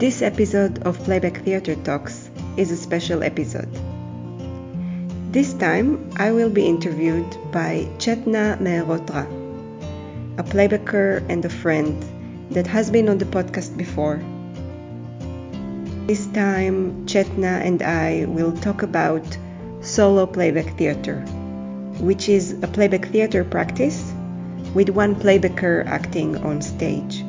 This episode of Playback Theatre Talks is a special episode. This time, I will be interviewed by Chetnaa Mehrotra, a playbacker and a friend that has been on the podcast before. This time, Chetnaa and I will talk about solo playback theater, which is a playback theater practice with one playbacker acting on stage.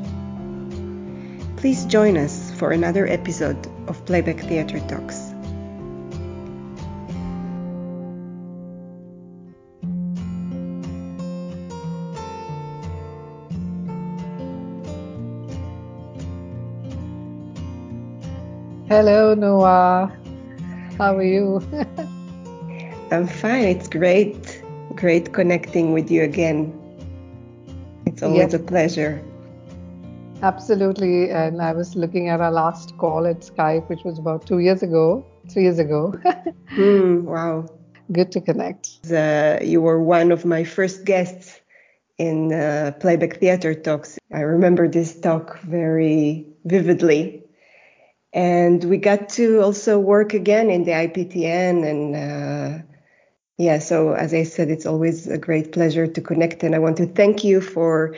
Please join us for another episode of Playback Theatre Talks. Hello, Noa. How are you? I'm fine. It's great. Great connecting with you again. It's always yes. a pleasure. Absolutely. And I was looking at our last call at Skype, which was about two years ago, three years ago. mm, wow. Good to connect. Uh, you were one of my first guests in uh, Playback Theatre Talks. I remember this talk very vividly. And we got to also work again in the IPTN. And uh, yeah, so as I said, it's always a great pleasure to connect. And I want to thank you for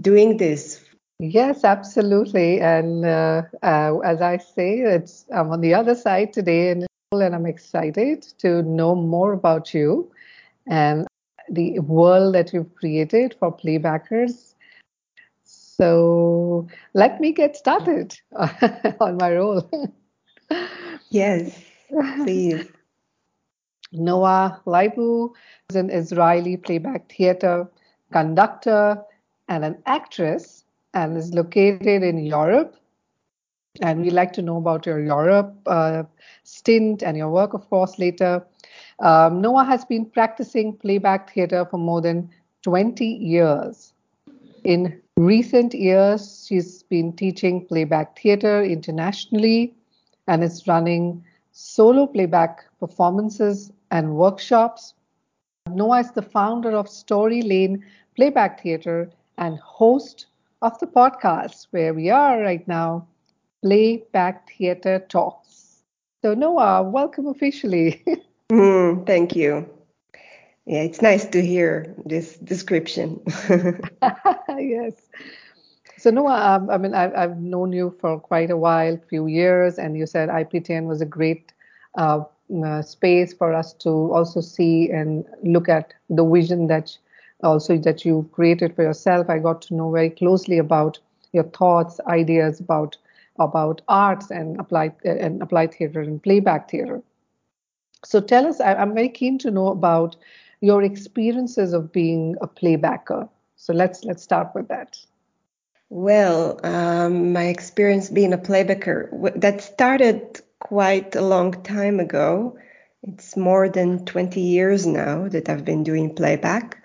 doing this Yes, absolutely. And uh, uh, as I say, it's I'm on the other side today, and, and I'm excited to know more about you and the world that you've created for playbackers. So let me get started on my role. yes, please. Noa Leibu is an Israeli playback theater conductor and an actress and is located in Europe. And we'd like to know about your Europe uh, stint and your work, of course, later. Um, Noa has been practicing playback theater for more than 20 years. In recent years, she's been teaching playback theater internationally and is running solo playback performances and workshops. Noa is the founder of Story Lane Playback Theater and host of the podcast where we are right now, Playback Theatre Talks. So, Noa, welcome officially. mm, thank you. Yeah, it's nice to hear this description. yes. So, Noa, um, I mean, I've, I've known you for quite a while, few years, and you said IPTN was a great uh, uh, space for us to also see and look at the vision that also that you've created for yourself. I got to know very closely about your thoughts, ideas about about arts and applied and applied theater and playback theater. So tell us, I, I'm very keen to know about your experiences of being a playbacker. So let's let's start with that. Well, um, my experience being a playbacker that started quite a long time ago. It's more than 20 years now that I've been doing playback.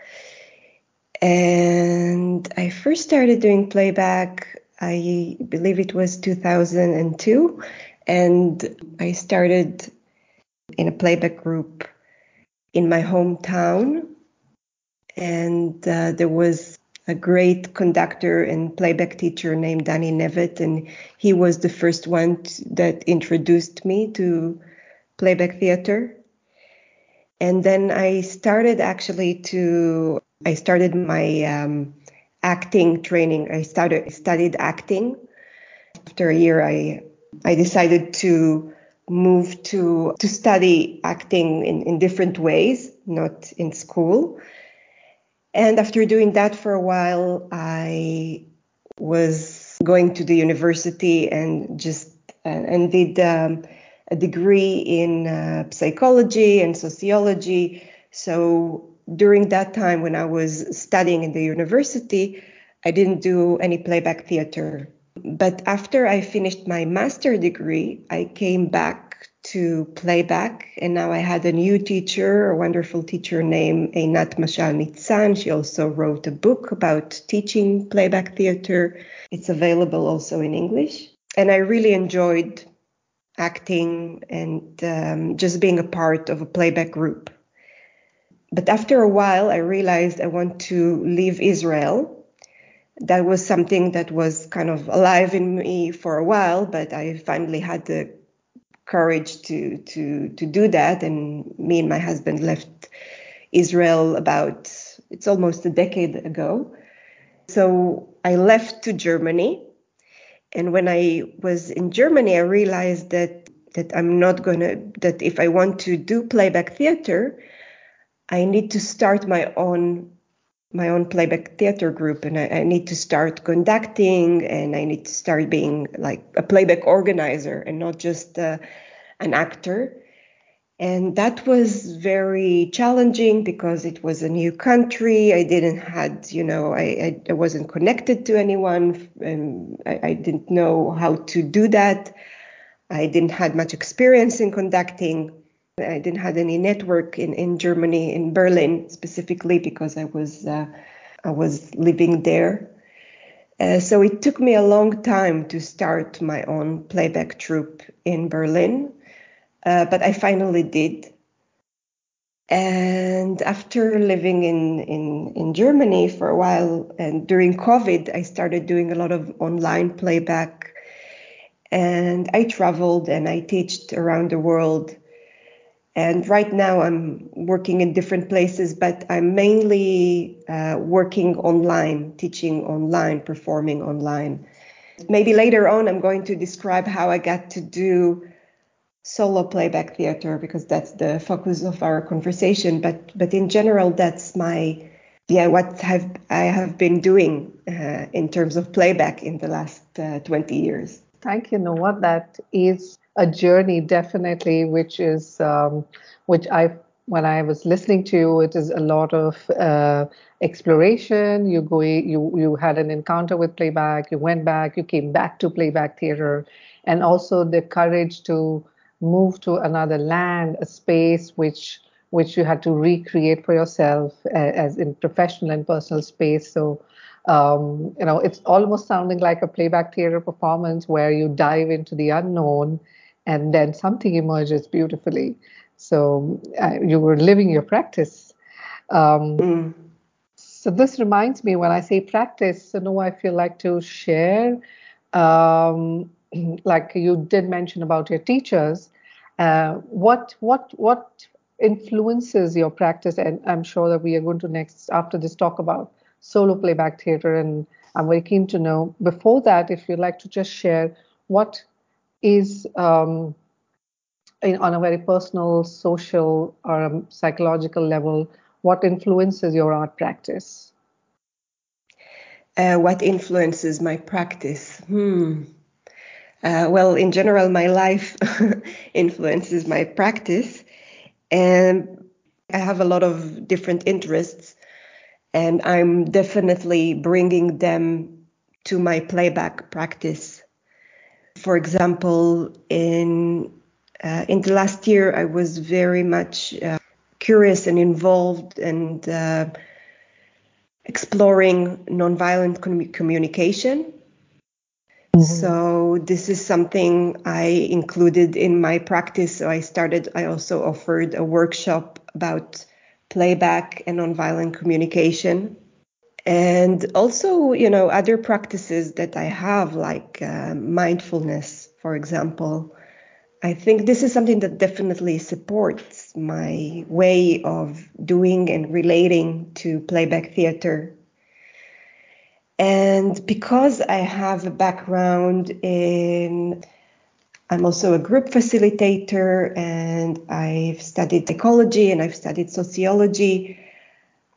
And I first started doing playback, I believe it was 2002. And I started in a playback group in my hometown. And uh, there was a great conductor and playback teacher named Danny Nevet, and he was the first one to, that introduced me to playback theater. And then I started actually to I started my um, acting training. I started studied acting. After a year, I I decided to move to to study acting in, in different ways, not in school. And after doing that for a while, I was going to the university and just uh, and did um, a degree in uh, psychology and sociology. So during that time when I was studying in the university, I didn't do any playback theater. But after I finished my master degree, I came back to playback, and now I had a new teacher, a wonderful teacher named Einat Mashal Nitzan. She also wrote a book about teaching playback theater. It's available also in English. And I really enjoyed acting and um, just being a part of a playback group. But after a while, I realized I want to leave Israel. That was something that was kind of alive in me for a while, but I finally had the courage to to to do that, and me and my husband left Israel about it's almost a decade ago. So I left to Germany, and when I was in Germany, I realized that that I'm not gonna that if I want to do playback theater, I need to start my own my own playback theater group and I, I, need to start conducting and I need to start being like a playback organizer and not just uh, an actor. And that was very challenging because it was a new country. I didn't had, you know, I, I, I wasn't connected to anyone and I, I didn't know how to do that. I didn't had much experience in conducting. I didn't have any network in, in Germany, in Berlin specifically, because I was uh, I was living there. Uh, so it took me a long time to start my own playback troupe in Berlin, uh, but I finally did. And after living in, in, in Germany for a while, and during COVID, I started doing a lot of online playback. And I traveled and I taught around the world and right now I'm working in different places, but I'm mainly uh, working online, teaching online, performing online. Maybe later on, I'm going to describe how I got to do solo playback theater because that's the focus of our conversation. But but in general, that's my yeah what have I have been doing uh, in terms of playback in the last uh, 20 years. Thank you, Noa. That is a journey definitely which is um, which i when i was listening to you it is a lot of uh, exploration. You go you you had an encounter with playback you went back you came back to playback theater and also the courage to move to another land a space which which you had to recreate for yourself as in professional and personal space. So um, you know it's almost sounding like a playback theater performance where you dive into the unknown and then something emerges beautifully. So uh, you were living your practice. Um, mm. So this reminds me when I say practice, so now I feel like to share, um, like you did mention about your teachers. Uh, what what what influences your practice? And I'm sure that we are going to next after this talk about solo playback theater, and I'm very keen to know. Before that, if you'd like to just share what is um, in, on a very personal, social, or um, psychological level, what influences your art practice? Uh, what influences my practice? Hmm. Uh, well, in general, my life influences my practice, and I have a lot of different interests, and I'm definitely bringing them to my playback practice for example, in uh, in the last year, I was very much uh, curious and involved and uh, exploring nonviolent com- communication. Mm-hmm. So this is something I included in my practice. So I started. I also offered a workshop about playback and nonviolent communication and also you know other practices that i have like uh, mindfulness for example. I think this is something that definitely supports my way of doing and relating to playback theater. And because i have a background in i'm also a group facilitator and i've studied psychology and i've studied sociology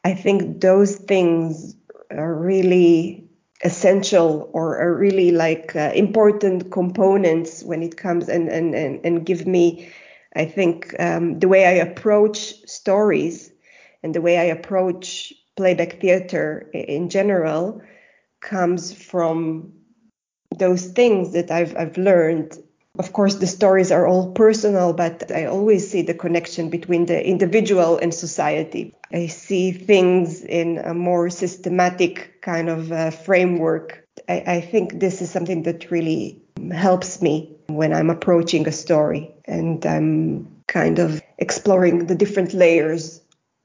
I think those things really essential or are really like uh, important components when it comes and, and, and, and give me, I think, um, the way I approach stories and the way I approach playback theater in general comes from those things that I've, I've learned of course, the stories are all personal, but I always see the connection between the individual and society. I see things in a more systematic kind of uh, framework. I, I think this is something that really helps me when I'm approaching a story and I'm kind of exploring the different layers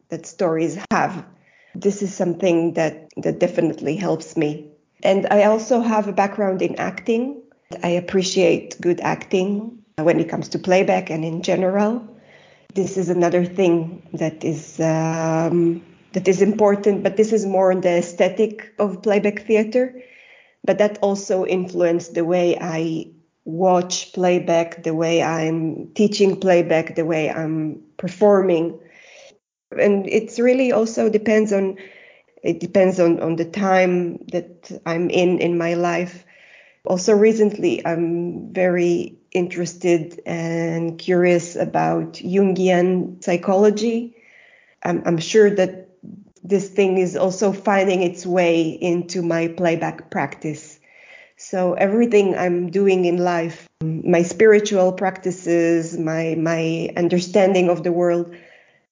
that stories have. This is something that, that definitely helps me And I also have a background in acting. I appreciate good acting when it comes to playback and in general. This is another thing that is um, that is important, but this is more on the aesthetic of playback theater. But that also influenced the way I watch playback, the way I'm teaching playback, the way I'm performing. And it's really also depends on it depends on, on the time that I'm in in my life. Also, recently, I'm very interested and curious about Jungian psychology. I'm, I'm sure that this thing is also finding its way into my playback practice. So everything I'm doing in life, my spiritual practices, my my understanding of the world,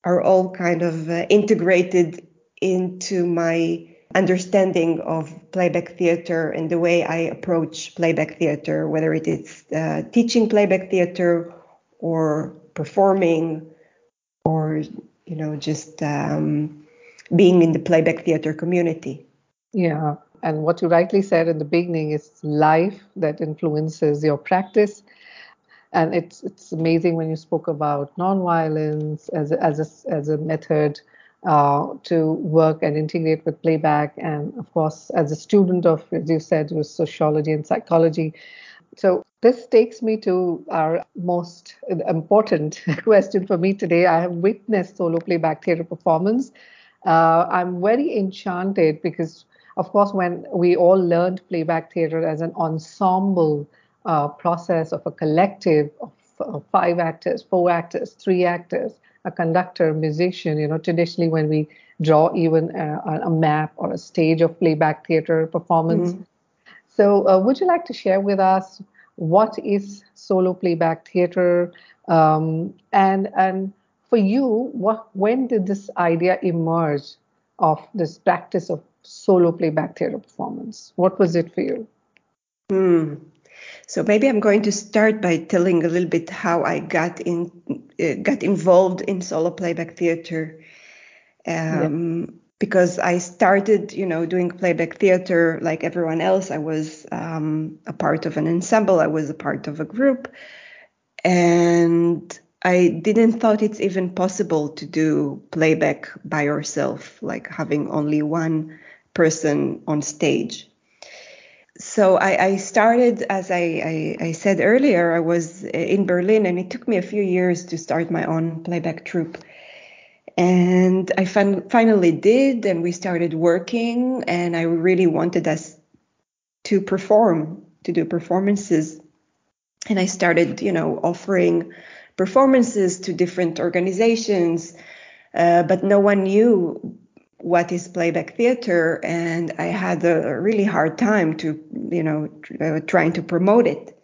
are all kind of uh, integrated into my understanding of playback theater and the way I approach playback theater, whether it is uh, teaching playback theater or performing or you know just um, being in the playback theater community. Yeah, and what you rightly said in the beginning is life that influences your practice. And it's it's amazing when you spoke about nonviolence as a, as a, as a method uh, to work and integrate with playback. And of course, as a student of, as you said, was sociology and psychology. So this takes me to our most important question for me today. I have witnessed solo playback theater performance. Uh, I'm very enchanted because, of course, when we all learned playback theater as an ensemble uh, process of a collective of uh, five actors, four actors, three actors, a conductor, musician. You know, traditionally when we draw even a, a map or a stage of playback theater performance. Mm-hmm. So, uh, would you like to share with us what is solo playback theater, um, and and for you, what when did this idea emerge of this practice of solo playback theater performance? What was it for you? Hmm. So maybe I'm going to start by telling a little bit how I got in uh, got involved in solo playback theater. Um, yeah. Because I started, you know, doing playback theater like everyone else. I was um, a part of an ensemble. I was a part of a group, and I didn't thought it's even possible to do playback by yourself, like having only one person on stage so I, I, started, as I, I, I, said earlier, I was in Berlin, and it took me a few years to start my own playback troupe. And I fin- finally did, and we started working, and I really wanted us to perform, to do performances. And I started, you know, offering performances to different organizations, uh, but no one knew what is playback theater and i had a really hard time to you know uh, trying to promote it.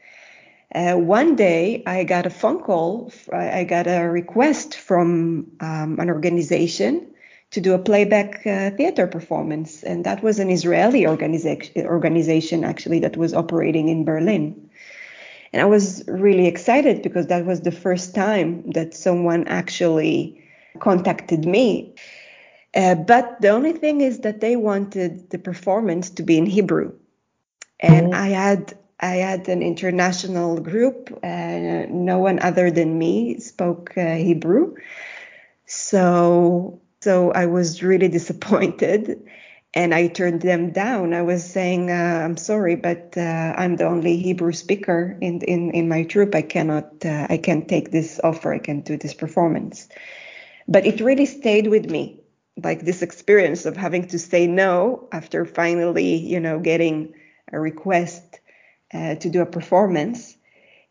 Uh, one day i got a phone call i got a request from um, an organization to do a playback uh, theater performance and that was an israeli organization organization actually that was operating in berlin. And i was really excited because that was the first time that someone actually contacted me uh, but the only thing is that they wanted the performance to be in Hebrew, and mm. I had I had an international group. Uh, no one other than me spoke uh, Hebrew, so so I was really disappointed, and I turned them down. I was saying, uh, "I'm sorry, but uh, I'm the only Hebrew speaker in in in my troupe. I cannot uh, I can't take this offer. I can't do this performance." But it really stayed with me like this experience of having to say no after finally, you know, getting a request uh, to do a performance.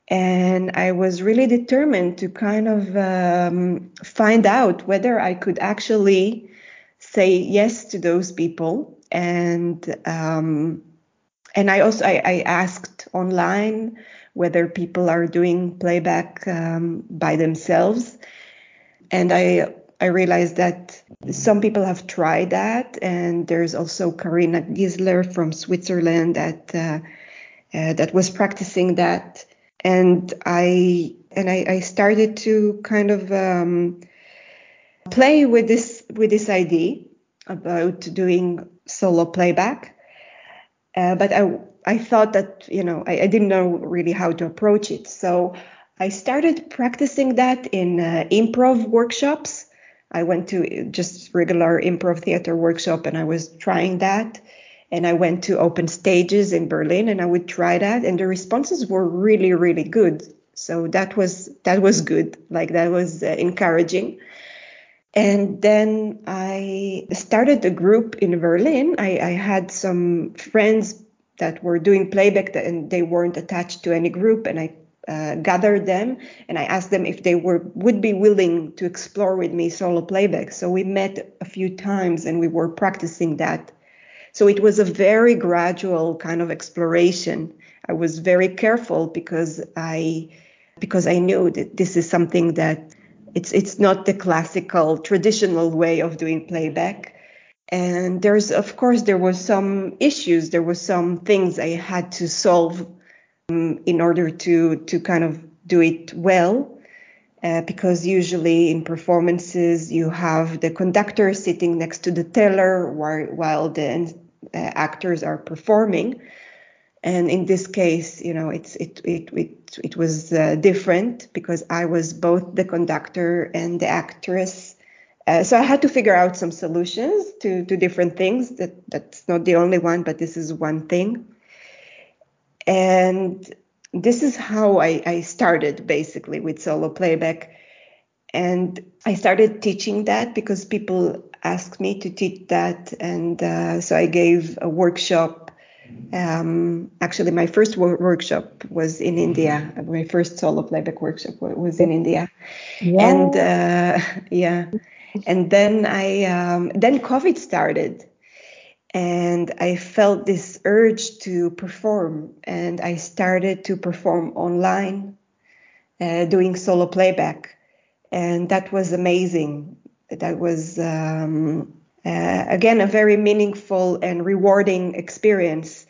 And I was really determined to kind of um, find out whether I could actually say yes to those people. And um, and I also I, I, asked online whether people are doing playback um, by themselves. And I I realized that some people have tried that, and there's also Karina Gisler from Switzerland that uh, uh, that was practicing that, and I and I, I started to kind of um, play with this with this idea about doing solo playback. Uh, but I, I thought that, you know, I, I, didn't know really how to approach it. So I started practicing that in uh, improv workshops. I went to just regular improv theater workshop and I was trying that. And I went to open stages in Berlin and I would try that. And the responses were really, really good. So that was that was good. Like that was uh, encouraging. And then I started a group in Berlin. I, I had some friends that were doing playback and they weren't attached to any group, and I uh, gathered them and I asked them if they were would be willing to explore with me solo playback. So we met a few times and we were practicing that. So it was a very gradual kind of exploration. I was very careful because I because I knew that this is something that it's it's not the classical traditional way of doing playback. And there's of course there was some issues, there were some things I had to solve um, in order to to kind of do it well. Uh, because usually in performances you have the conductor sitting next to the teller while, while the uh, actors are performing. And in this case you know it's it it it, it was uh, different because i was both the conductor and the actress. Uh, so i had to figure out some solutions to to different things. That that's not the only one but this is one thing and this is how i i started basically with solo playback. And i started teaching that because people asked me to teach that. And uh, so i gave a workshop. Um, actually, my first wor- workshop was in India. My first solo playback workshop was in India, yeah. and uh, yeah, and then I um, then COVID started, and I felt this urge to perform, and I started to perform online, uh, doing solo playback, and that was amazing. That was um, uh, again a very meaningful and rewarding experience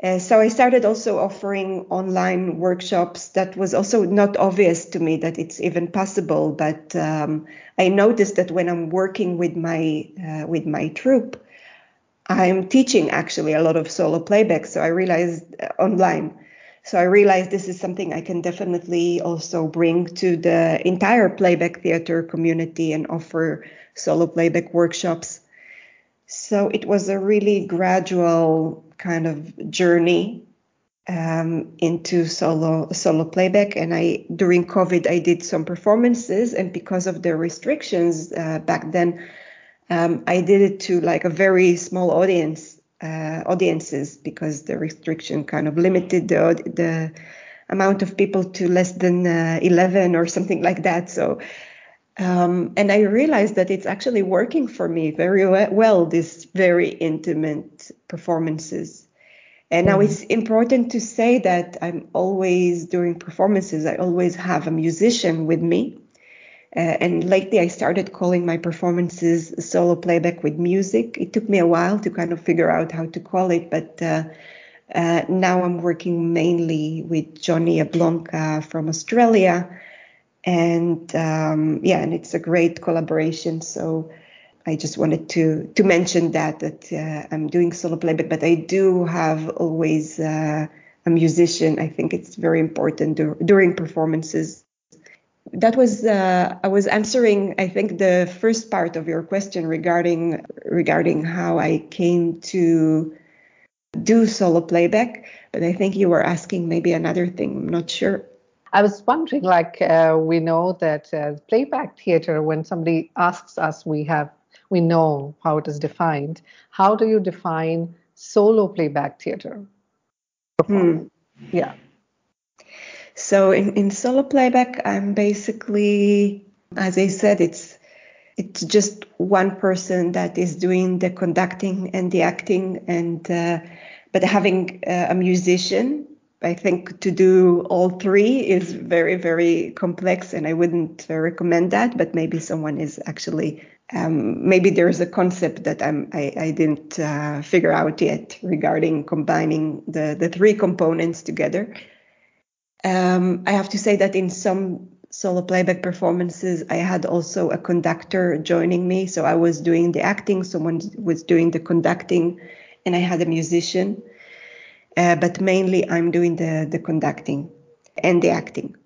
uh, so I started also offering online workshops. That was also not obvious to me that it's even possible. But um, I noticed that when I'm working with my uh, with my troupe, I'm teaching actually a lot of solo playback. So I realized uh, online. So I realized this is something I can definitely also bring to the entire playback theater community and offer solo playback workshops. So it was a really gradual kind of journey um, into solo solo playback. And I during COVID I did some performances, and because of the restrictions uh, back then, um, I did it to like a very small audience uh, audiences because the restriction kind of limited the the amount of people to less than uh, 11 or something like that. So um, and I realized that it's actually working for me very well, these very intimate performances. And mm-hmm. now it's important to say that I'm always doing performances, I always have a musician with me. Uh, and lately I started calling my performances solo playback with music. It took me a while to kind of figure out how to call it, but uh, uh, now I'm working mainly with Johnny Ablonka from Australia and um, yeah, and it's a great collaboration. So I just wanted to to mention that that uh, I'm doing solo playback, but I do have always uh, a musician. I think it's very important dur- during performances. That was uh, I was answering. I think the first part of your question regarding regarding how I came to do solo playback, but I think you were asking maybe another thing. I'm not sure. I was wondering, like uh, we know that uh, playback theater, when somebody asks us, we have we know how it is defined. How do you define solo playback theater? Hmm. Yeah. So in, in solo playback, I'm basically, as I said, it's it's just one person that is doing the conducting and the acting, and uh, but having uh, a musician I think to do all three is very, very complex, and I wouldn't uh, recommend that. But maybe someone is actually, um, maybe there's a concept that I'm, I, I didn't uh, figure out yet regarding combining the, the three components together. Um, I have to say that in some solo playback performances, I had also a conductor joining me. So I was doing the acting, someone was doing the conducting, and I had a musician. uh, but mainly I'm doing the, the conducting and the acting.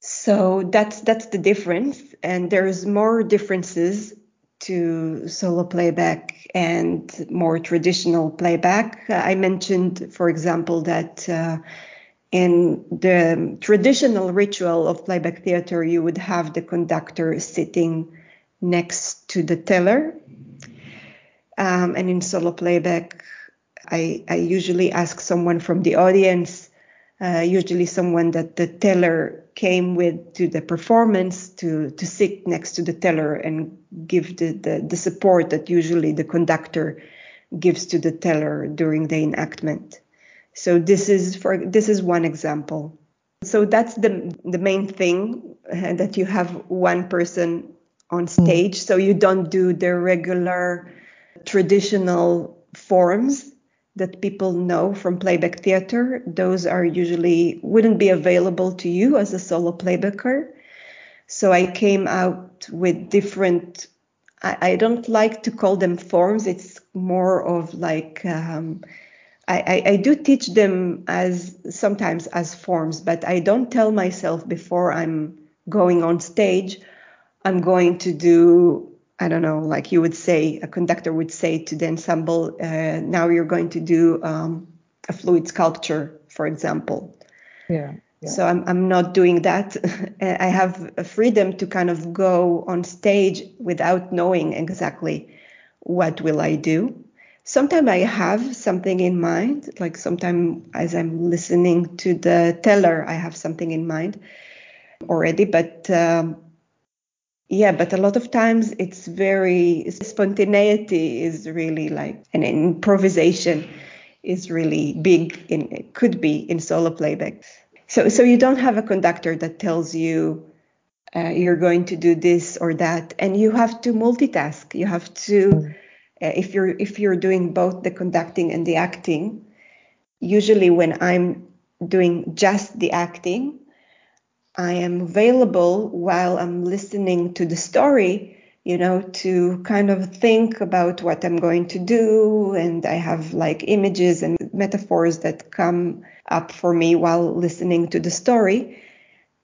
So that's that's the difference, and there's more differences to solo playback and more traditional playback. I mentioned, for example, that uh, in the traditional ritual of playback theater, you would have the conductor sitting next to the teller. Um, and in solo playback, I, I, usually ask someone from the audience, uh, usually someone that the teller came with to the performance, to, to sit next to the teller and give the, the, the support that usually the conductor gives to the teller during the enactment. So this is for this is one example. So that's the the main thing uh, that you have one person on hmm. stage. Mm. So you don't do the regular traditional forms that people know from playback theater. Those are usually wouldn't be available to you as a solo playbacker. So I came out with different. I, I don't like to call them forms. It's more of like um, I, I, do teach them as sometimes as forms, but I don't tell myself before I'm going on stage, I'm going to do, I don't know, like you would say, a conductor would say to the ensemble, uh, now you're going to do um, a fluid sculpture, for example. Yeah. Yeah. So I'm, I'm not doing that. I have a freedom to kind of go on stage without knowing exactly what will I do sometimes I have something in mind, like sometimes as I'm listening to the teller, I have something in mind already, but um, yeah, but a lot of times it's very spontaneity is really like an improvisation is really big in it could be in solo playback. So so you don't have a conductor that tells you uh, you're going to do this or that, and you have to multitask. You have to. Uh, if you're if you're doing both the conducting and the acting usually when i'm doing just the acting i am available while i'm listening to the story you know to kind of think about what i'm going to do. And i have like images and metaphors that come up for me while listening to the story.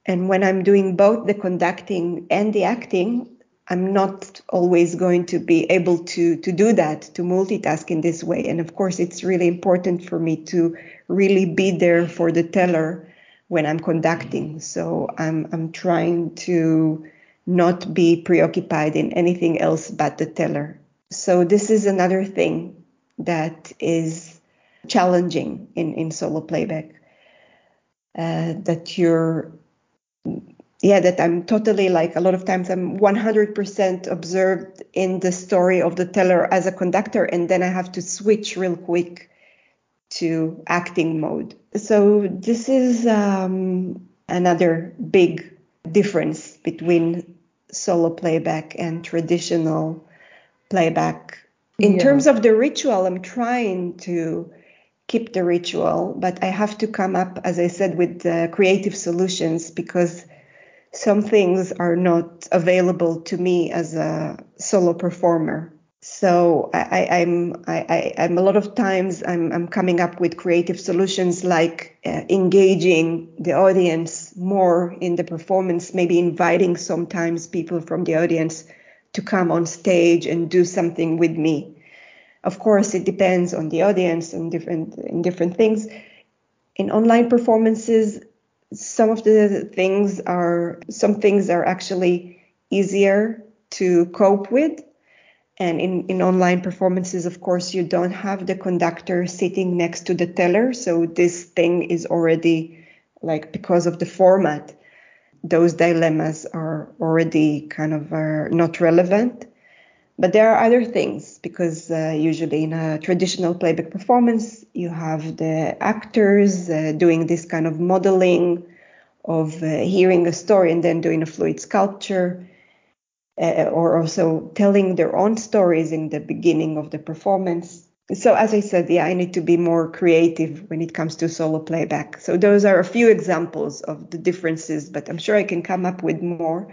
And when i'm doing both the conducting and the acting I'm not always going to be able to to do that to multitask in this way. And of course it's really important for me to really be there for the teller when I'm conducting. So I'm I'm trying to not be preoccupied in anything else but the teller. So this is another thing that is challenging in in solo playback uh, that you're yeah, that I'm totally like a lot of times I'm 100% observed in the story of the teller as a conductor, and then I have to switch real quick to acting mode. So this is um, another big difference between solo playback and traditional playback. In yeah. terms of the ritual, I'm trying to keep the ritual, but I have to come up, as I said, with creative solutions because some things are not available to me as a solo performer. So I, am I, am a lot of times I'm, I'm coming up with creative solutions like uh, engaging the audience more in the performance, maybe inviting sometimes people from the audience to come on stage and do something with me. Of course, it depends on the audience and different in different things. In online performances, some of the things are some things are actually easier to cope with. And in, in online performances of course you don't have the conductor sitting next to the teller. So this thing is already like because of the format those dilemmas are already kind of are not relevant but there are other things because uh, usually in a traditional playback performance, you have the actors uh, doing this kind of modeling of uh, hearing a story and then doing a fluid sculpture, uh, or also telling their own stories in the beginning of the performance. So, as I said, yeah, I need to be more creative when it comes to solo playback. So, those are a few examples of the differences, but I'm sure I can come up with more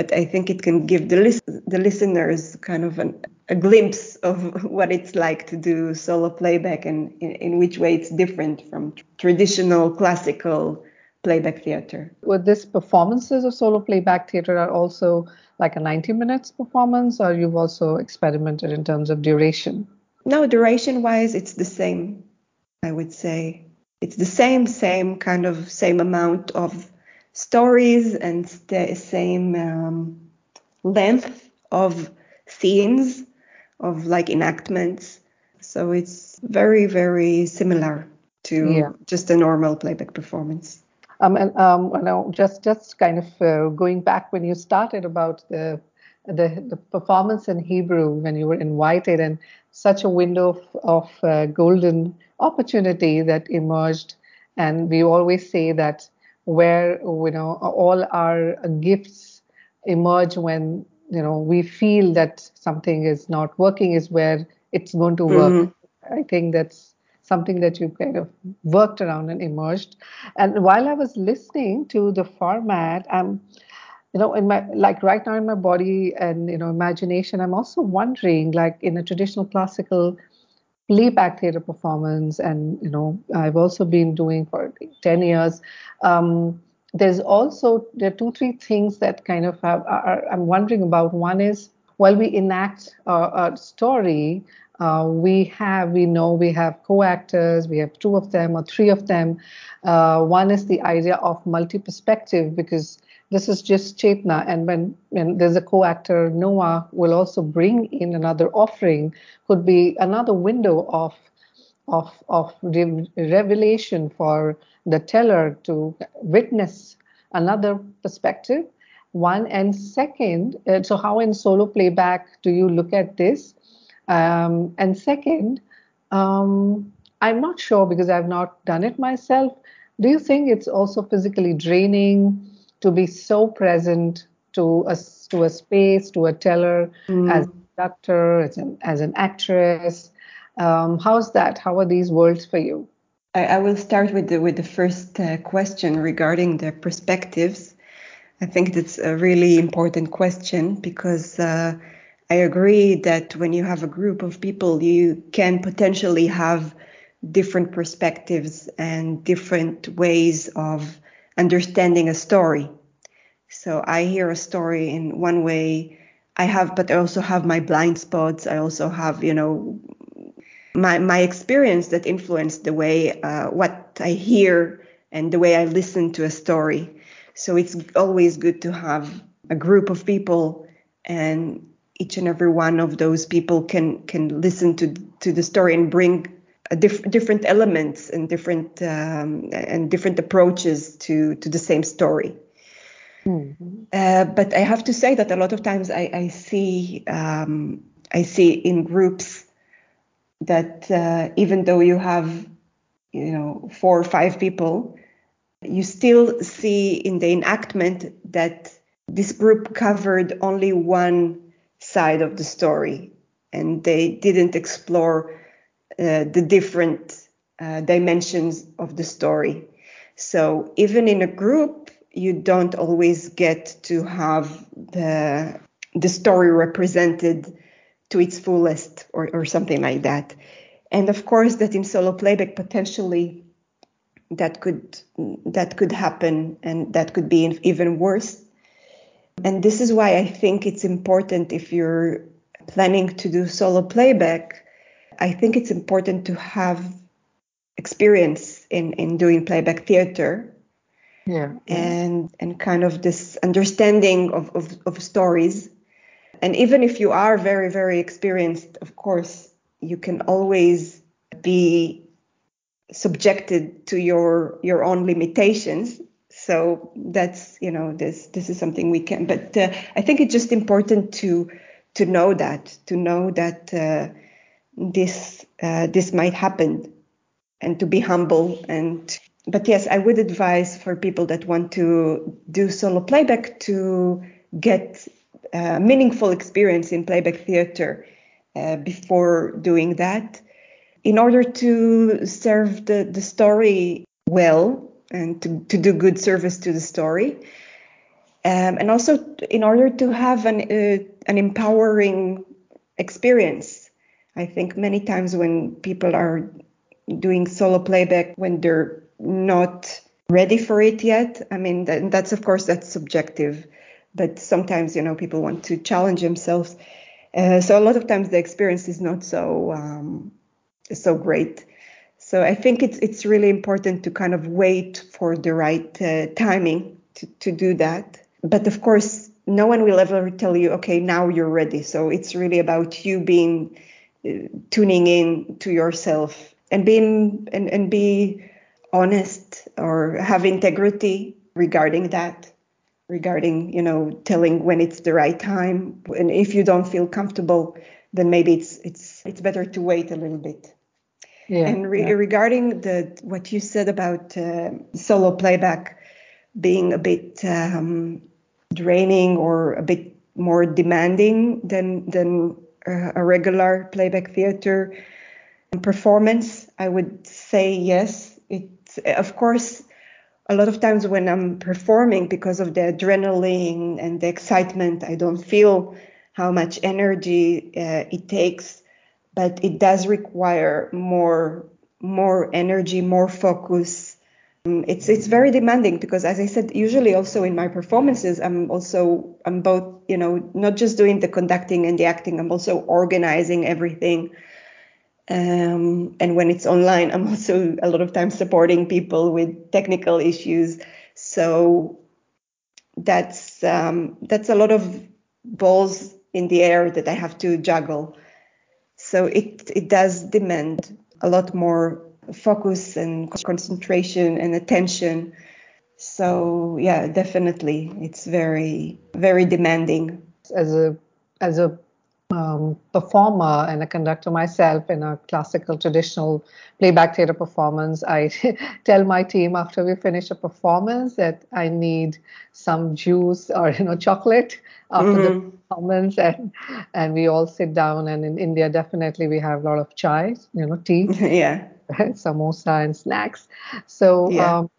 but I think it can give the, lis- the listeners kind of an, a glimpse of what it's like to do solo playback and in, in which way it's different from traditional classical playback theater. With this performances of solo playback theater are also like a 90 minutes performance, or you've also experimented in terms of duration? No, duration wise, it's the same, I would say. It's the same, same kind of same amount of stories and the same um, length of scenes, of like enactments. So it's very, very similar to yeah. just a normal playback performance. Um, and um, know, just just kind of uh, going back when you started about the, the, the performance in Hebrew when you were invited and such a window of, of uh, golden opportunity that emerged, and we always say that where you know all our gifts emerge when you know we feel that something is not working is where it's going to work. Mm-hmm. I think that's something that you kind of worked around and emerged. And while I was listening to the format, I'm, you know, in my like right now in my body and you know imagination, I'm also wondering, like in a traditional classical playback theater performance, and you know, I've also been doing for 10 years. Um, there's also there are two three things that kind of have are, I'm wondering about. One is while we enact a, story, uh, we have, we know we have co-actors, we have two of them or three of them. Uh, one is the idea of multi-perspective because this is just Chetnaa, and when, when there's a co-actor, Noa will also bring in another offering, could be another window of of of revelation for the teller to witness another perspective. One and second, uh, so how in solo playback do you look at this? Um, and second, um, I'm not sure because I've not done it myself. Do you think it's also physically draining to be so present to a, to a space, to a teller, mm. as a conductor, as an, as an actress? Um, how's that? How are these worlds for you? I, I will start with the, with the first uh, question regarding the perspectives. I think that's a really important question because uh, I agree that when you have a group of people, you can potentially have different perspectives and different ways of understanding a story. So I hear a story in one way. I have, but I also have my blind spots. I also have, you know, my my experience that influenced the way uh, what I hear and the way I listen to a story. So it's always good to have a group of people and each and every one of those people can can listen to to the story and bring diff- different elements and different um, and different approaches to to the same story. Mm-hmm. Uh, but I have to say that a lot of times I, I see um, I see in groups that uh, even though you have you know four or five people, you still see in the enactment that this group covered only one side of the story and they didn't explore uh, the different uh, dimensions of the story. So even in a group, you don't always get to have the the story represented to its fullest or, or something like that. And of course that in solo playback potentially that could that could happen and that could be even worse and this is why I think it's important if you're planning to do solo playback, I think it's important to have experience in, in doing playback theater. Yeah, And and kind of this understanding of, of, of stories. And even if you are very, very experienced, of course, you can always be subjected to your your own limitations so that's you know this this is something we can but uh, i think it's just important to to know that to know that uh, this uh, this might happen and to be humble and but yes i would advise for people that want to do solo playback to get uh, meaningful experience in playback theater uh, before doing that in order to serve the, the story well and to, to do good service to the story. Um, and also in order to have an, uh, an empowering experience. I think many times when people are doing solo playback when they're not ready for it yet, I mean that's of course that's subjective, but sometimes you know people want to challenge themselves. Uh, so a lot of times the experience is not so um, so great. So I think it's it's really important to kind of wait for the right uh, timing to, to do that. But of course, no one will ever tell you, okay, now you're ready. So it's really about you being tuning in to yourself and being and, and be honest or have integrity regarding that regarding you know telling when it's the right time and if you don't feel comfortable then maybe it's it's it's better to wait a little bit yeah, and re- yeah. regarding the what you said about uh, solo playback being a bit um, draining or a bit more demanding than than a regular playback theater performance, I would say yes. It of course a lot of times when I'm performing because of the adrenaline and the excitement, I don't feel how much energy uh, it takes but it does require more more energy, more focus. Um, it's it's very demanding because, as I said, usually also in my performances, I'm also I'm both you know not just doing the conducting and the acting, I'm also organizing everything. Um, and when it's online, I'm also a lot of times supporting people with technical issues. So that's um, that's a lot of balls in the air that I have to juggle. So it, it does demand a lot more focus and concentration and attention. So yeah, definitely, it's very very demanding. As a as a um, performer and a conductor myself in a classical traditional playback theater performance, I tell my team after we finish a performance that I need some juice or you know chocolate after mm-hmm. the performance, and and we all sit down. And in India, definitely we have a lot of chai, you know, tea, yeah, samosa and snacks. So yeah. um,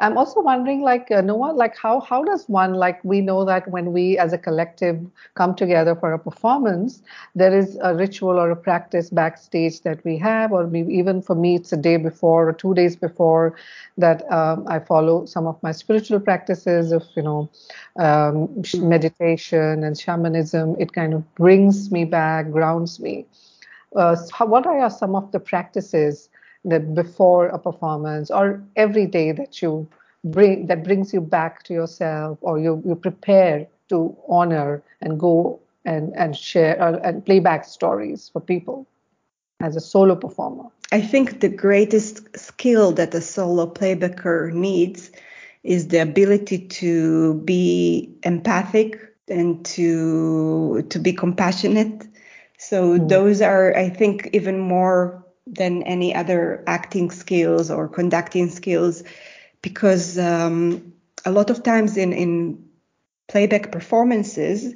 I'm also wondering, like uh, Noa, like how how does one like we know that when we as a collective come together for a performance, there is a ritual or a practice backstage that we have, or maybe even for me, it's a day before or two days before that um, I follow some of my spiritual practices of you know um, meditation and shamanism. It kind of brings me back, grounds me. Uh, what are some of the practices that before a performance or every day that you bring that brings you back to yourself or you, you prepare to honor and go and, and share uh, and play back stories for people as a solo performer? I think the greatest skill that a solo playbacker needs is the ability to be empathic and to to be compassionate. So mm. those are I think even more than any other acting skills or conducting skills because um, a lot of times in, in playback performances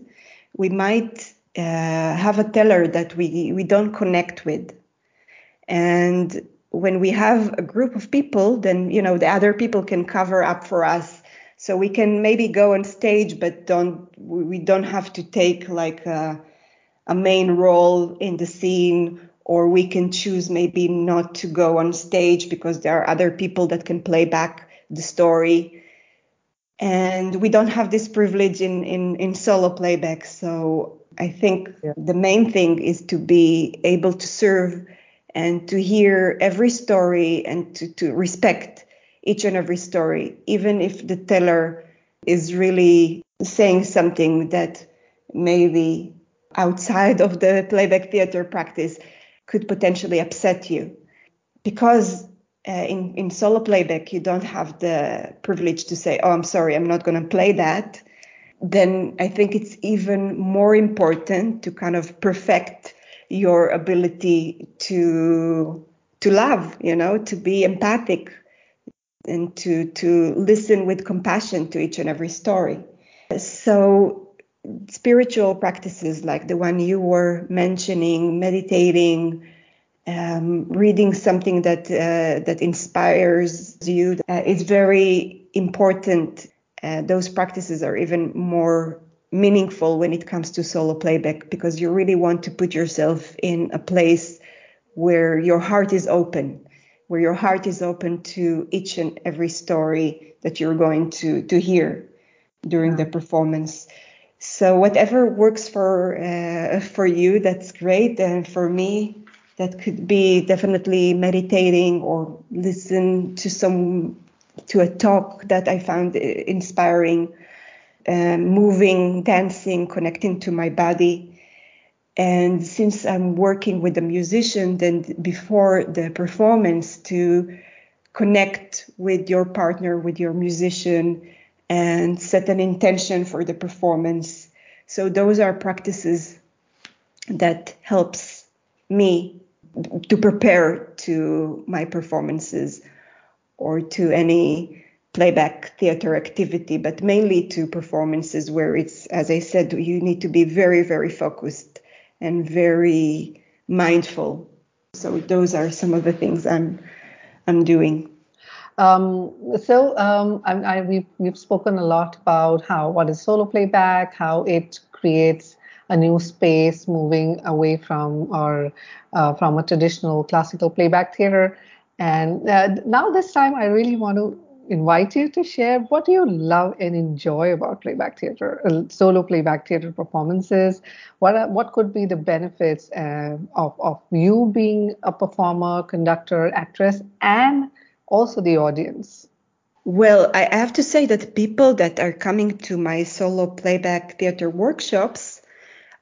we might uh, have a teller that we, we don't connect with. And when we have a group of people then you know the other people can cover up for us. So we can maybe go on stage but don't we don't have to take like a, a main role in the scene or we can choose maybe not to go on stage because there are other people that can play back the story. And we don't have this privilege in in, in solo playback. So i think yeah. the main thing is to be able to serve and to hear every story and to, to respect each and every story even if the teller is really saying something that maybe outside of the playback theater practice could potentially upset you. Because uh, in, in solo playback you don't have the privilege to say oh i'm sorry i'm not going to play that then i think it's even more important to kind of perfect your ability to to love you know to be empathic and to to listen with compassion to each and every story. So spiritual practices like the one you were mentioning, meditating, um, reading something that uh, that inspires you, uh, very important. Uh, those practices are even more meaningful when it comes to solo playback because you really want to put yourself in a place where your heart is open, where your heart is open to each and every story that you're going to to hear during the performance. So whatever works for uh, for you, that's great. And for me, that could be definitely meditating or listen to some to a talk that I found inspiring, uh, moving, dancing, connecting to my body. And since I'm working with a musician, then before the performance, to connect with your partner, with your musician, and set an intention for the performance. So those are practices that helps me to prepare to my performances or to any playback theater activity, but mainly to performances where it's, as I said, you need to be very, very focused and very mindful. So those are some of the things I'm I'm doing. Um, so um, I, I, we've, we've spoken a lot about how what is solo playback, how it creates a new space, moving away from or uh, from a traditional classical playback theater. And uh, now this time, I really want to invite you to share what do you love and enjoy about playback theater, uh, solo playback theater performances. What are, what could be the benefits uh, of of you being a performer, conductor, actress, and also the audience? Well, I have to say that people that are coming to my solo playback theater workshops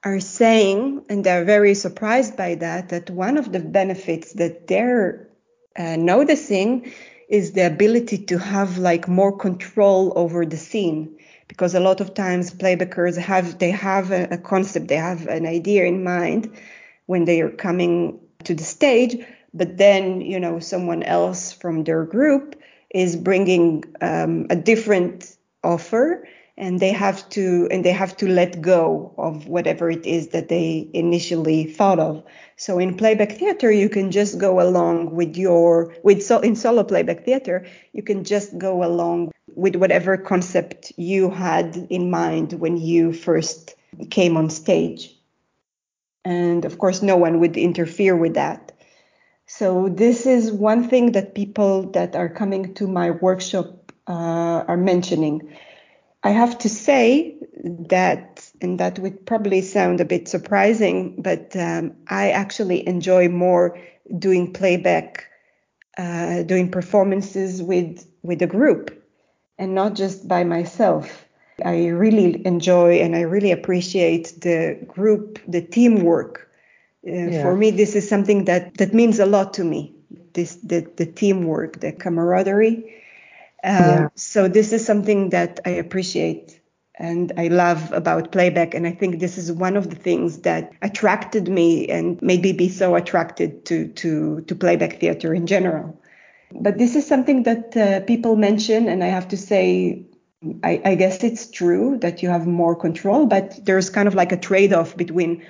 are saying, and they're very surprised by that, that one of the benefits that they're uh, noticing is the ability to have like more control over the scene because a lot of times playbackers have they have a, a concept they have an idea in mind when they are coming to the stage but then you know someone else from their group is bringing um, a different offer and they have to and they have to let go of whatever it is that they initially thought of. So in playback theater you can just go along with your with so in solo playback theater you can just go along with whatever concept you had in mind when you first came on stage. And of course no one would interfere with that so this is one thing that people that are coming to my workshop uh, are mentioning. I have to say that, and that would probably sound a bit surprising, but um, I actually enjoy more doing playback, uh, doing performances with with a group, and not just by myself. I really enjoy and I really appreciate the group, the teamwork yeah. For me, this is something that, that means a lot to me. This the, the teamwork, the camaraderie. Um, yeah. So this is something that I appreciate and I love about playback. And I think this is one of the things that attracted me and made me be so attracted to to to playback theater in general. But this is something that uh, people mention, and I have to say, I, I guess it's true that you have more control, but there's kind of like a trade-off between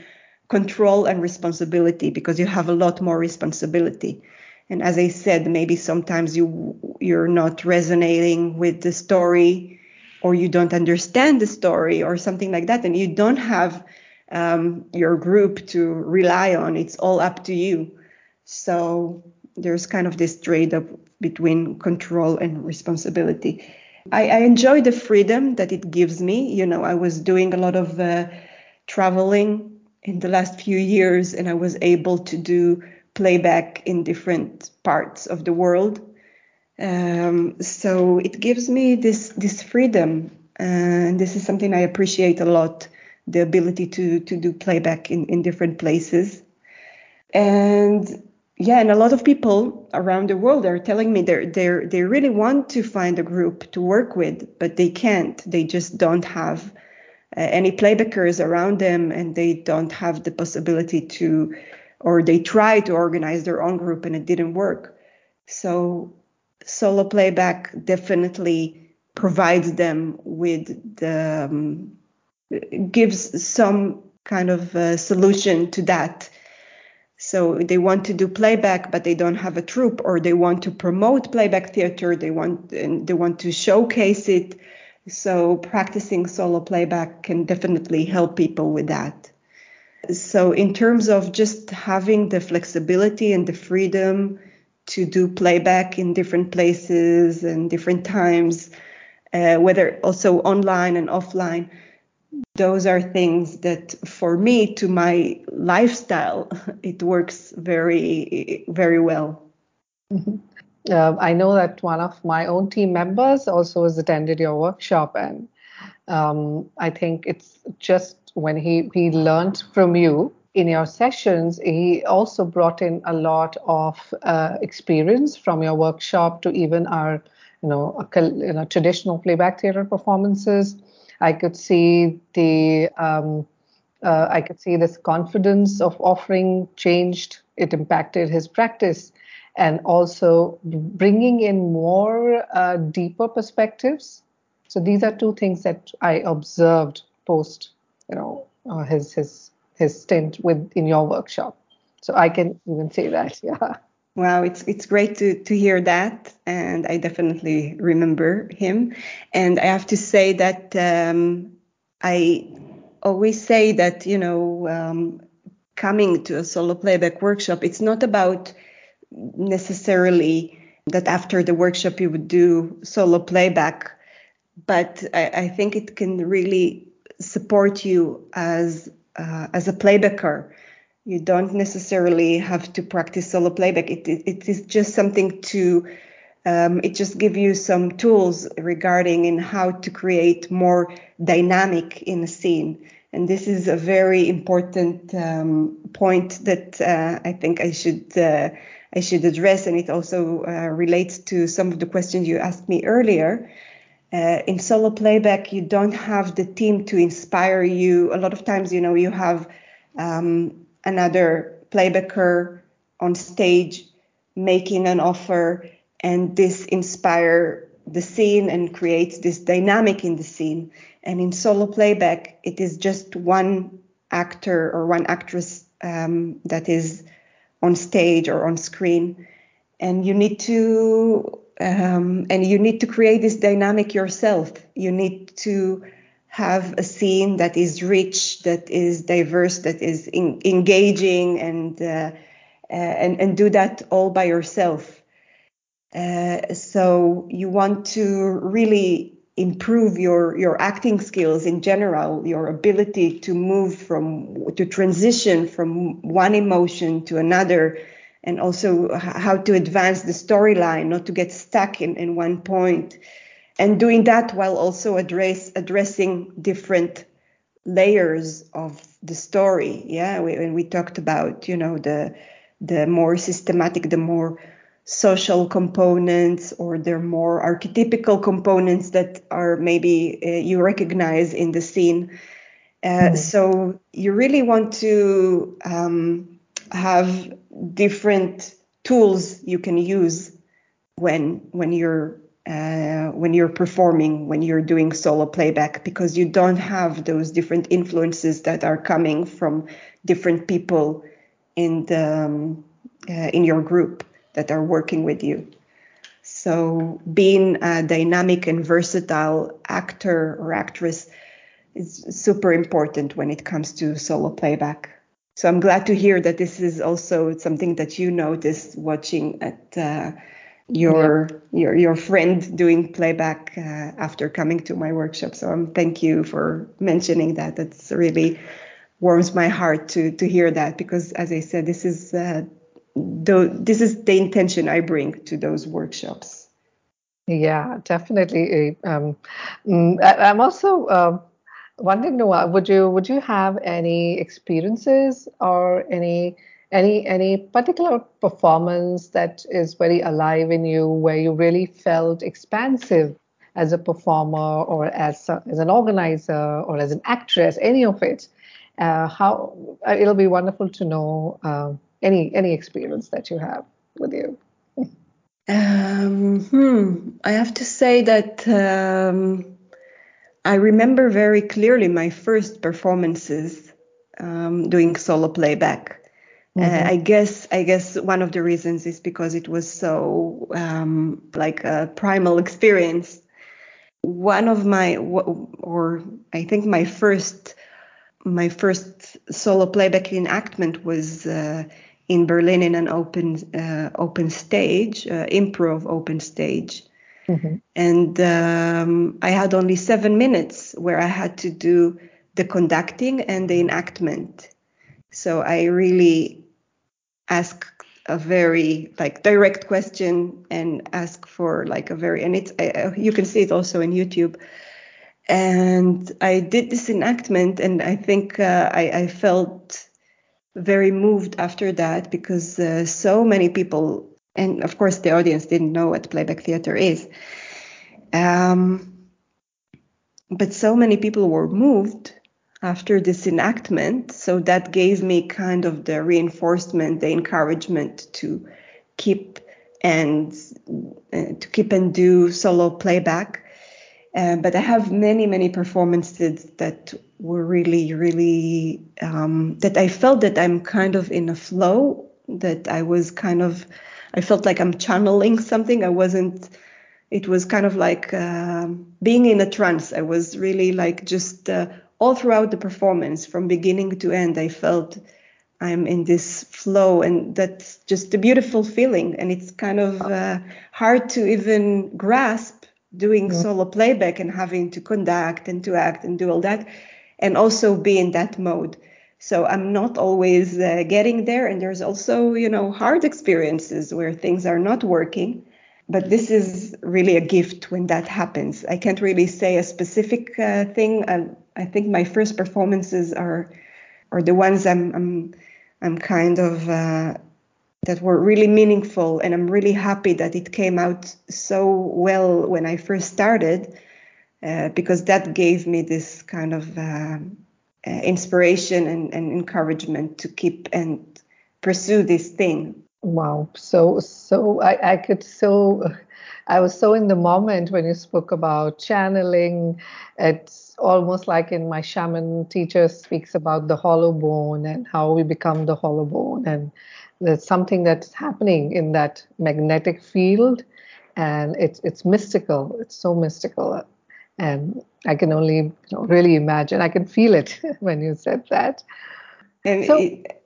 control and responsibility because you have a lot more responsibility. And as I said, maybe sometimes you you're not resonating with the story, or you don't understand the story, or something like that, and you don't have um, your group to rely on. It's all up to you. So there's kind of this trade-off between control and responsibility. I, I, enjoy the freedom that it gives me. You know, I was doing a lot of uh, traveling in the last few years, and I was able to do playback in different parts of the world. Um, so it gives me this this freedom, and this is something I appreciate a lot: the ability to to do playback in in different places. And yeah, and a lot of people around the world are telling me they they they really want to find a group to work with, but they can't. They just don't have any playbackers around them and they don't have the possibility to or they try to organize their own group and it didn't work. So solo playback definitely provides them with the um, gives some kind of solution to that. So they want to do playback but they don't have a troupe or they want to promote playback theater they want they want to showcase it So practicing solo playback can definitely help people with that. So in terms of just having the flexibility and the freedom to do playback in different places and different times, uh, whether also online and offline, those are things that for me to my lifestyle it works very very well mm-hmm. Uh, i know that one of my own team members also has attended your workshop and um, i think it's just when he he learned from you in your sessions he also brought in a lot of uh, experience from your workshop to even our you know, a, you know traditional playback theater performances I could see the um, uh, I could see this confidence of offering changed. It impacted his practice, and also bringing in more uh, deeper perspectives. So these are two things that I observed post, you know, uh, his his his stint with in your workshop. So I can even say that, yeah. Wow, it's it's great to to hear that, and I definitely remember him. And I have to say that um, I always say that you know um, coming to a solo playback workshop, it's not about necessarily that after the workshop you would do solo playback, but I, I think it can really support you as uh, as a playbacker you don't necessarily have to practice solo playback. It, it, it is just something to, um, it just give you some tools regarding in how to create more dynamic in a scene. And this is a very important um, point that uh, I think I should uh, I should address, and it also uh, relates to some of the questions you asked me earlier. Uh, in solo playback, you don't have the team to inspire you. A lot of times, you know, you have um, another playbacker on stage making an offer and this inspire the scene and creates this dynamic in the scene and in solo playback it is just one actor or one actress um, that is on stage or on screen and you need to um, and you need to create this dynamic yourself you need to have a scene that is rich, that is diverse, that is in, engaging, and, uh, uh, and and do that all by yourself. Uh, so you want to really improve your your acting skills in general, your ability to move from to transition from one emotion to another, and also how to advance the storyline, not to get stuck in, in one point and doing that while also address addressing different layers of the story. Yeah when we talked about you know the the more systematic the more social components or the more archetypical components that are maybe uh, you recognize in the scene uh, mm. so you really want to um, have different tools you can use when when you're uh, when you're performing, when you're doing solo playback, because you don't have those different influences that are coming from different people in the um, uh, in your group that are working with you. So being a dynamic and versatile actor or actress is super important when it comes to solo playback. So I'm glad to hear that this is also something that you noticed watching at uh, your yeah. your your friend doing playback uh, after coming to my workshop. So um, thank you for mentioning that. That's really warms my heart to to hear that because as I said, this is uh, this is the intention I bring to those workshops. Yeah, definitely. Um, mm, I'm also um, wondering, Noa, would you would you have any experiences or any any any particular performance that is very alive in you where you really felt expansive as a performer or as a, as an organizer or as an actress any of it uh, how uh, it'll be wonderful to know uh, any any experience that you have with you um, hmm. i have to say that um, i remember very clearly my first performances um, doing solo playback uh, mm-hmm. Uh, I guess I guess one of the reasons is because it was so um, like a primal experience. one of my or I think my first my first solo playback enactment was uh, in Berlin in an open uh, open stage, uh, improv open stage, mm-hmm. and um, I had only seven minutes where I had to do the conducting and the enactment. So I really asked a very like direct question and ask for like a very and it's I, you can see it also in YouTube. And I did this enactment, and I think uh, I, I, felt very moved after that because uh, so many people, and of course the audience didn't know what playback theater is, um, but so many people were moved after this enactment. So that gave me kind of the reinforcement, the encouragement to keep and uh, to keep and do solo playback. Uh, but I have many, many performances that were really, really um, that I felt that I'm kind of in a flow. That I was kind of, I felt like I'm channeling something. I wasn't. It was kind of like uh, being in a trance. I was really like just uh, all throughout the performance, from beginning to end, I felt I'm in this flow, and that's just a beautiful feeling. And it's kind of uh, hard to even grasp doing mm-hmm. solo playback and having to conduct and to act and do all that, and also be in that mode. So I'm not always uh, getting there, and there's also, you know, hard experiences where things are not working. But this is really a gift when that happens. I can't really say a specific uh, thing. I, I think my first performances are are the ones I'm I'm I'm kind of uh, that were really meaningful, and I'm really happy that it came out so well when I first started, uh, because that gave me this kind of uh, uh inspiration and, and encouragement to keep and pursue this thing. Wow. So, so I, I could so, I was so in the moment when you spoke about channeling. It's almost like in my shaman teacher speaks about the hollow bone and how we become the hollow bone. And there's something that's happening in that magnetic field. And it's, it's mystical. It's so mystical. And I can only you know, really imagine. I can feel it when you said that. And so,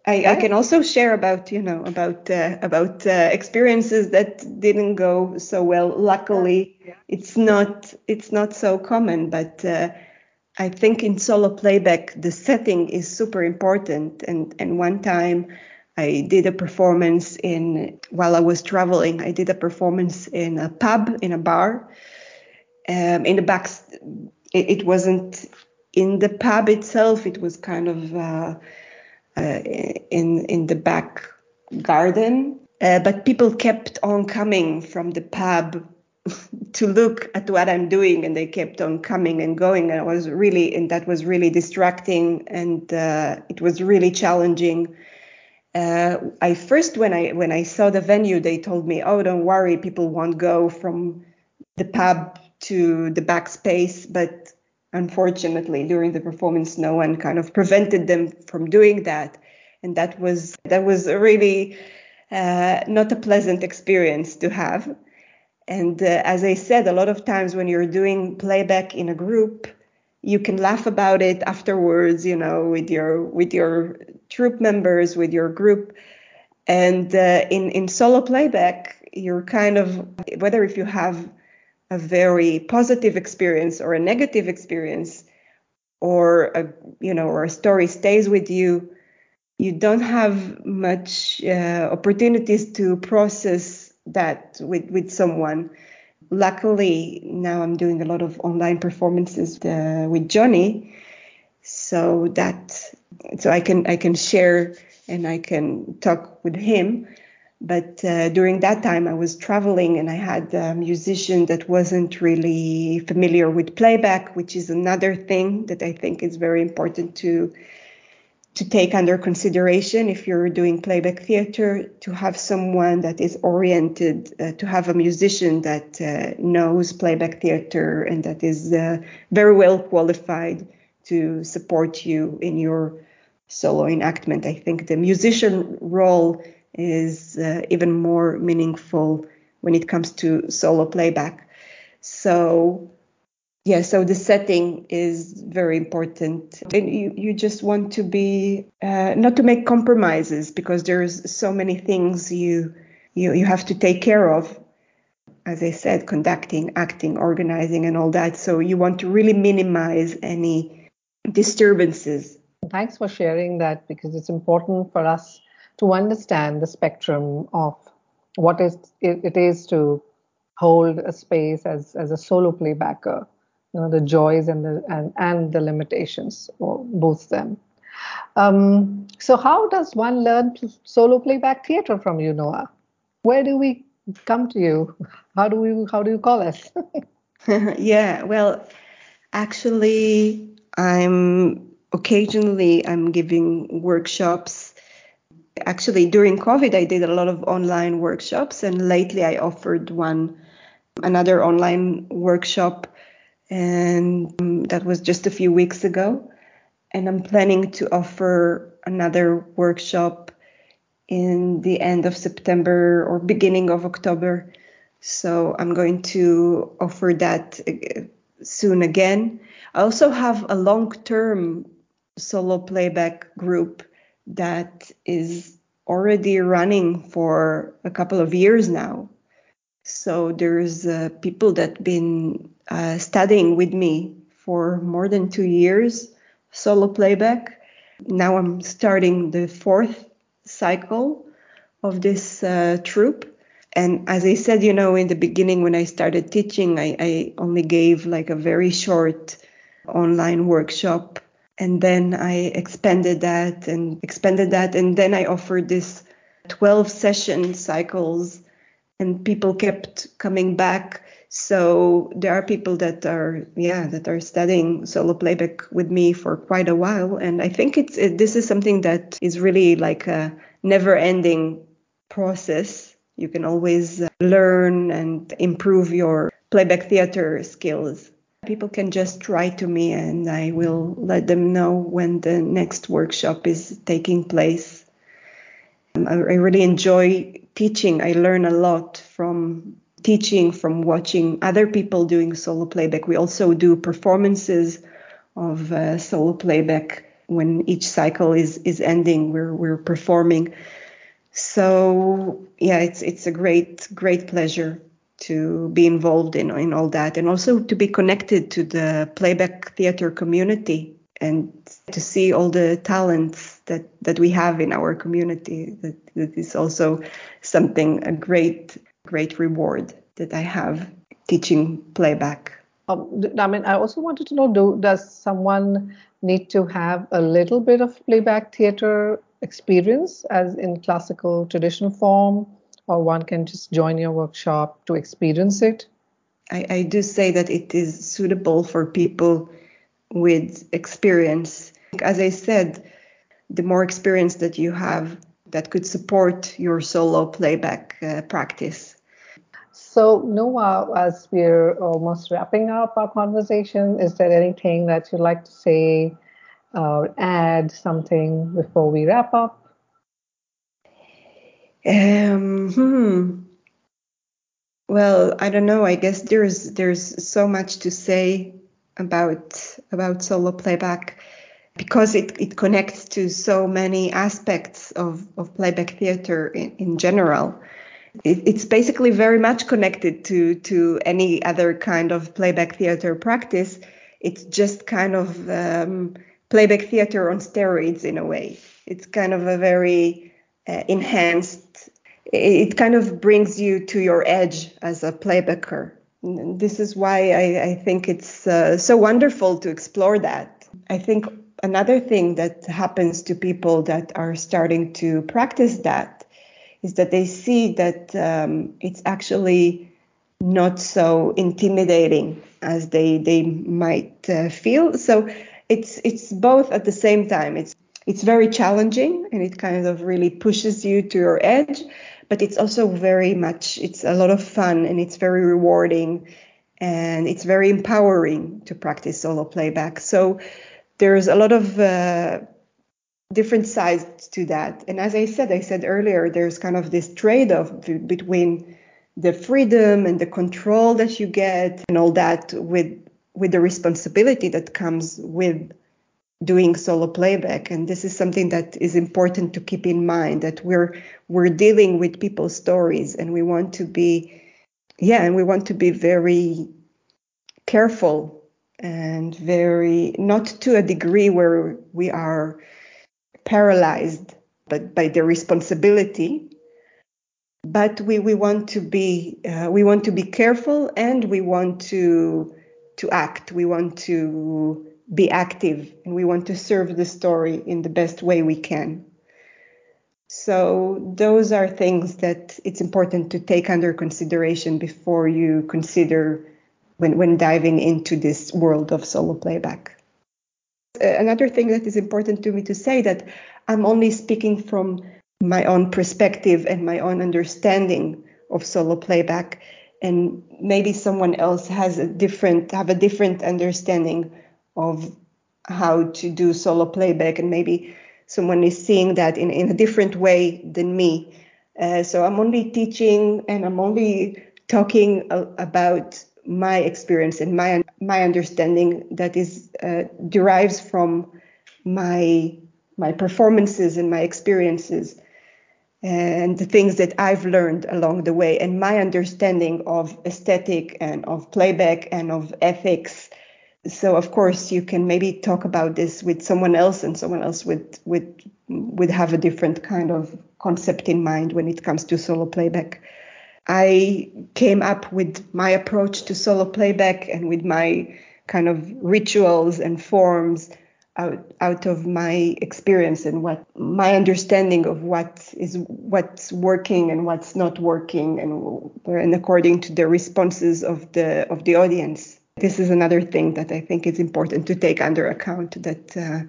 I, I, can also share about you know about uh, about uh, experiences that didn't go so well. Luckily, yeah. it's not it's not so common, but uh, I think in solo playback the setting is super important. And and one time I did a performance in while I was traveling. I did a performance in a pub in a bar. Um, in the back, it, it, wasn't in the pub itself. It was kind of uh, uh, in in the back garden. Uh, but people kept on coming from the pub to look at what I'm doing, and they kept on coming and going. And I was really, and that was really distracting, and uh, it was really challenging. Uh, I first, when I when I saw the venue, they told me, "Oh, don't worry, people won't go from the pub to the backspace." But unfortunately during the performance no one kind of prevented them from doing that and that was that was really uh, not a pleasant experience to have and uh, as i said a lot of times when you're doing playback in a group you can laugh about it afterwards you know with your with your troupe members with your group. And uh, in in solo playback you're kind of whether if you have a very positive experience or a negative experience or a you know or a story stays with you you don't have much uh, opportunities to process that with with someone. Luckily now i'm doing a lot of online performances uh, with johnny. So that so i can i can share and i can talk with him. But uh, during that time, I was traveling and I had a musician that wasn't really familiar with playback, which is another thing that I think is very important to to take under consideration if you're doing playback theater to have someone that is oriented uh, to have a musician that uh, knows playback theater and that is uh, very well qualified to support you in your solo enactment i think the musician role is uh, even more meaningful when it comes to solo playback. So yeah so the setting is very important. And you, you just want to be uh, not to make compromises because there's so many things you you you have to take care of. As i said conducting acting organizing and all that. So you want to really minimize any disturbances thanks for sharing that because it's important for us to understand the spectrum of what is it, is to hold a space as as a solo playbacker you know the joys and the and, and the limitations or both them. Um, so how does one learn solo playback theater from you noa? Where do we come to you? How do we how do you call us? Yeah well actually i'm occasionally i'm giving workshops actually during covid i did a lot of online workshops and lately i offered one another online workshop and um, that was just a few weeks ago. And I'm planning to offer another workshop in the end of September or beginning of October. So I'm going to offer that uh, soon again. I also have a long term solo playback group that is already running for a couple of years now. So there's uh, people that been uh, studying with me for more than two years, solo playback. Now I'm starting the fourth cycle of this uh, troupe. And as I said, you know, in the beginning when I started teaching, I, I only gave like a very short online workshop. And then I expanded that and expanded that. And then I offered this 12 session cycles and people kept coming back. So there are people that are yeah that are studying solo playback with me for quite a while. And i think it's it, this is something that is really like a never ending process. You can always uh, learn and improve your playback theater skills people can just write to me and i will let them know when the next workshop is taking place I really enjoy teaching. I learn a lot from teaching, from watching other people doing solo playback. We also do performances of uh, solo playback when each cycle is is ending. We're we're performing. So yeah, it's it's a great great pleasure to be involved in in all that, and also to be connected to the playback theater community and to see all the talents that, that we have in our community. That, that is also something, a great, great reward that I have teaching playback. Um, I mean, I also wanted to know do, does someone need to have a little bit of playback theater experience as in classical traditional form, or one can just join your workshop to experience it? I, I do say that it is suitable for people with experience. As I said, the more experience that you have, that could support your solo playback uh, practice. So, Noa, as we're almost wrapping up our conversation, is there anything that you'd like to say or add something before we wrap up? Um, hmm. Well, I don't know. I guess there's there's so much to say about about solo playback because it, it connects to so many aspects of, of playback theater in, in general. It, it's basically very much connected to, to any other kind of playback theater practice. It's just kind of um, playback theater on steroids in a way. It's kind of a very uh, enhanced, it, kind of brings you to your edge as a playbacker this is why I, I think it's uh, so wonderful to explore that. I think another thing that happens to people that are starting to practice that is that they see that um, it's actually not so intimidating as they they might uh, feel. So it's it's both at the same time. It's it's very challenging and it kind of really pushes you to your edge, but it's also very much it's a lot of fun and it's very rewarding and it's very empowering to practice solo playback. So there's a lot of uh, different sides to that. And as i said i said earlier there's kind of this trade-off between the freedom and the control that you get and all that with with the responsibility that comes with doing solo playback and this is something that is important to keep in mind that we're we're dealing with people's stories and we want to be yeah and we want to be very careful and very not to a degree where we are paralyzed but by the responsibility but we, we want to be uh, we want to be careful and we want to to act. We want to be active and we want to serve the story in the best way we can. So those are things that it's important to take under consideration before you consider when, when diving into this world of solo playback. Uh, another thing that is important to me to say that I'm only speaking from my own perspective and my own understanding of solo playback and maybe someone else has a different have a different understanding of how to do solo playback and maybe someone is seeing that in, in a different way than me. Uh, so i'm only teaching and i'm only talking about my experience and my my understanding that is uh, derives from my my performances and my experiences and the things that I've learned along the way and my understanding of aesthetic and of playback and of ethics so of course you can maybe talk about this with someone else and someone else would would would have a different kind of concept in mind when it comes to solo playback. I came up with my approach to solo playback and with my kind of rituals and forms out, out of my experience and what my understanding of what is what's working and what's not working and, and according to the responses of the of the audience this is another thing that I think is important to take under account that uh,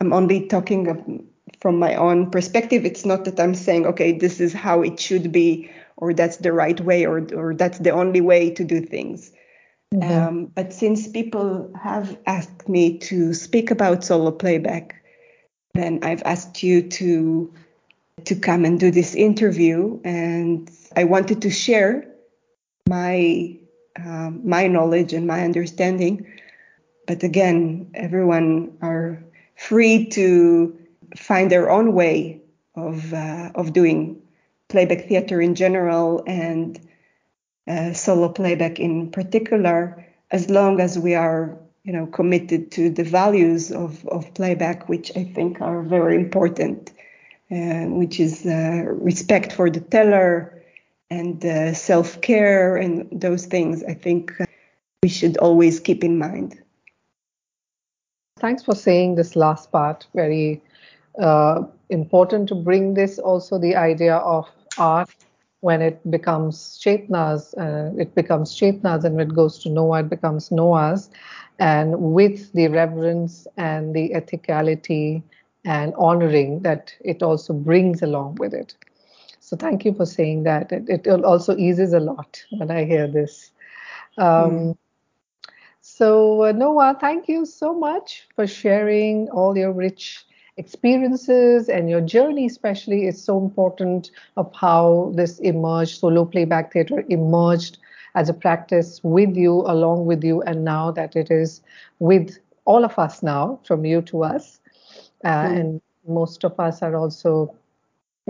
I'm only talking from my own perspective. It's not that I'm saying, okay, this is how it should be, or that's the right way, or, or that's the only way to do things. Mm-hmm. Um, but since people have asked me to speak about solo playback, then I've asked you to to come and do this interview, and I wanted to share my um, my knowledge and my understanding. But again, everyone are free to find their own way of uh, of doing playback theater in general and uh, solo playback in particular, as long as we are you know committed to the values of, of playback, which I think are very important, uh, which is uh, respect for the teller, and uh, self care and those things, I think uh, we should always keep in mind. Thanks for saying this last part. Very uh, important to bring this also the idea of art when it becomes Chetnaa's, uh, it becomes Chetnaa's, and when it goes to Noa, it becomes Noa's. And with the reverence and the ethicality and honoring that it also brings along with it. So thank you for saying that. It, it also eases a lot when I hear this. Um, mm. So, uh, Noa, thank you so much for sharing all your rich experiences and your journey, especially, is so important of how this emerged, solo playback theater emerged as a practice with you, along with you, and now that it is with all of us now, from you to us. Uh, mm. And most of us are also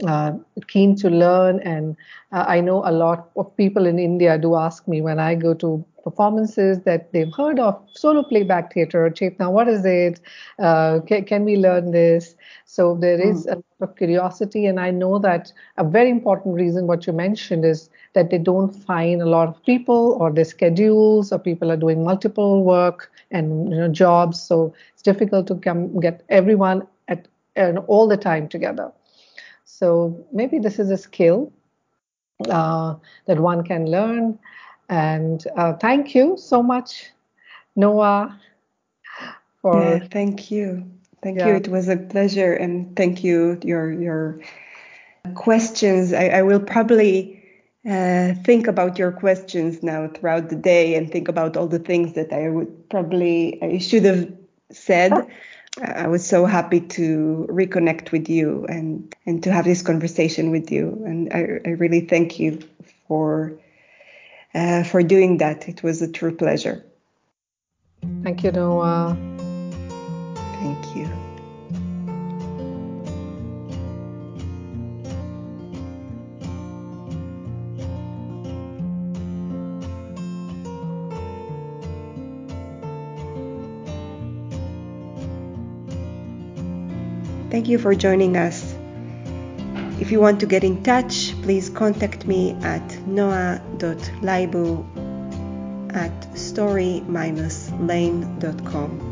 uh, keen to learn. And uh, i know a lot of people in india do ask me when i go to performances that they've heard of solo playback theater chetnaa what is it? Uh, can, can, we learn this? So there is mm. a lot of curiosity. And i know that a very important reason what you mentioned is that they don't find a lot of people or their schedules or people are doing multiple work and you know, jobs. So it's difficult to come get everyone at all the time together so maybe this is a skill uh, that one can learn. And uh, thank you so much, Noa. For yeah, thank you, thank yeah. you. It was a pleasure, and thank you your your questions. I, I will probably uh, think about your questions now throughout the day and think about all the things that I would probably I should have said. I was so happy to reconnect with you and, and to have this conversation with you. And I, I really thank you for uh, for doing that. It was a true pleasure. Thank you, Noa. Thank you for joining us. If you want to get in touch, please contact me at noa.laibu at story-lane.com.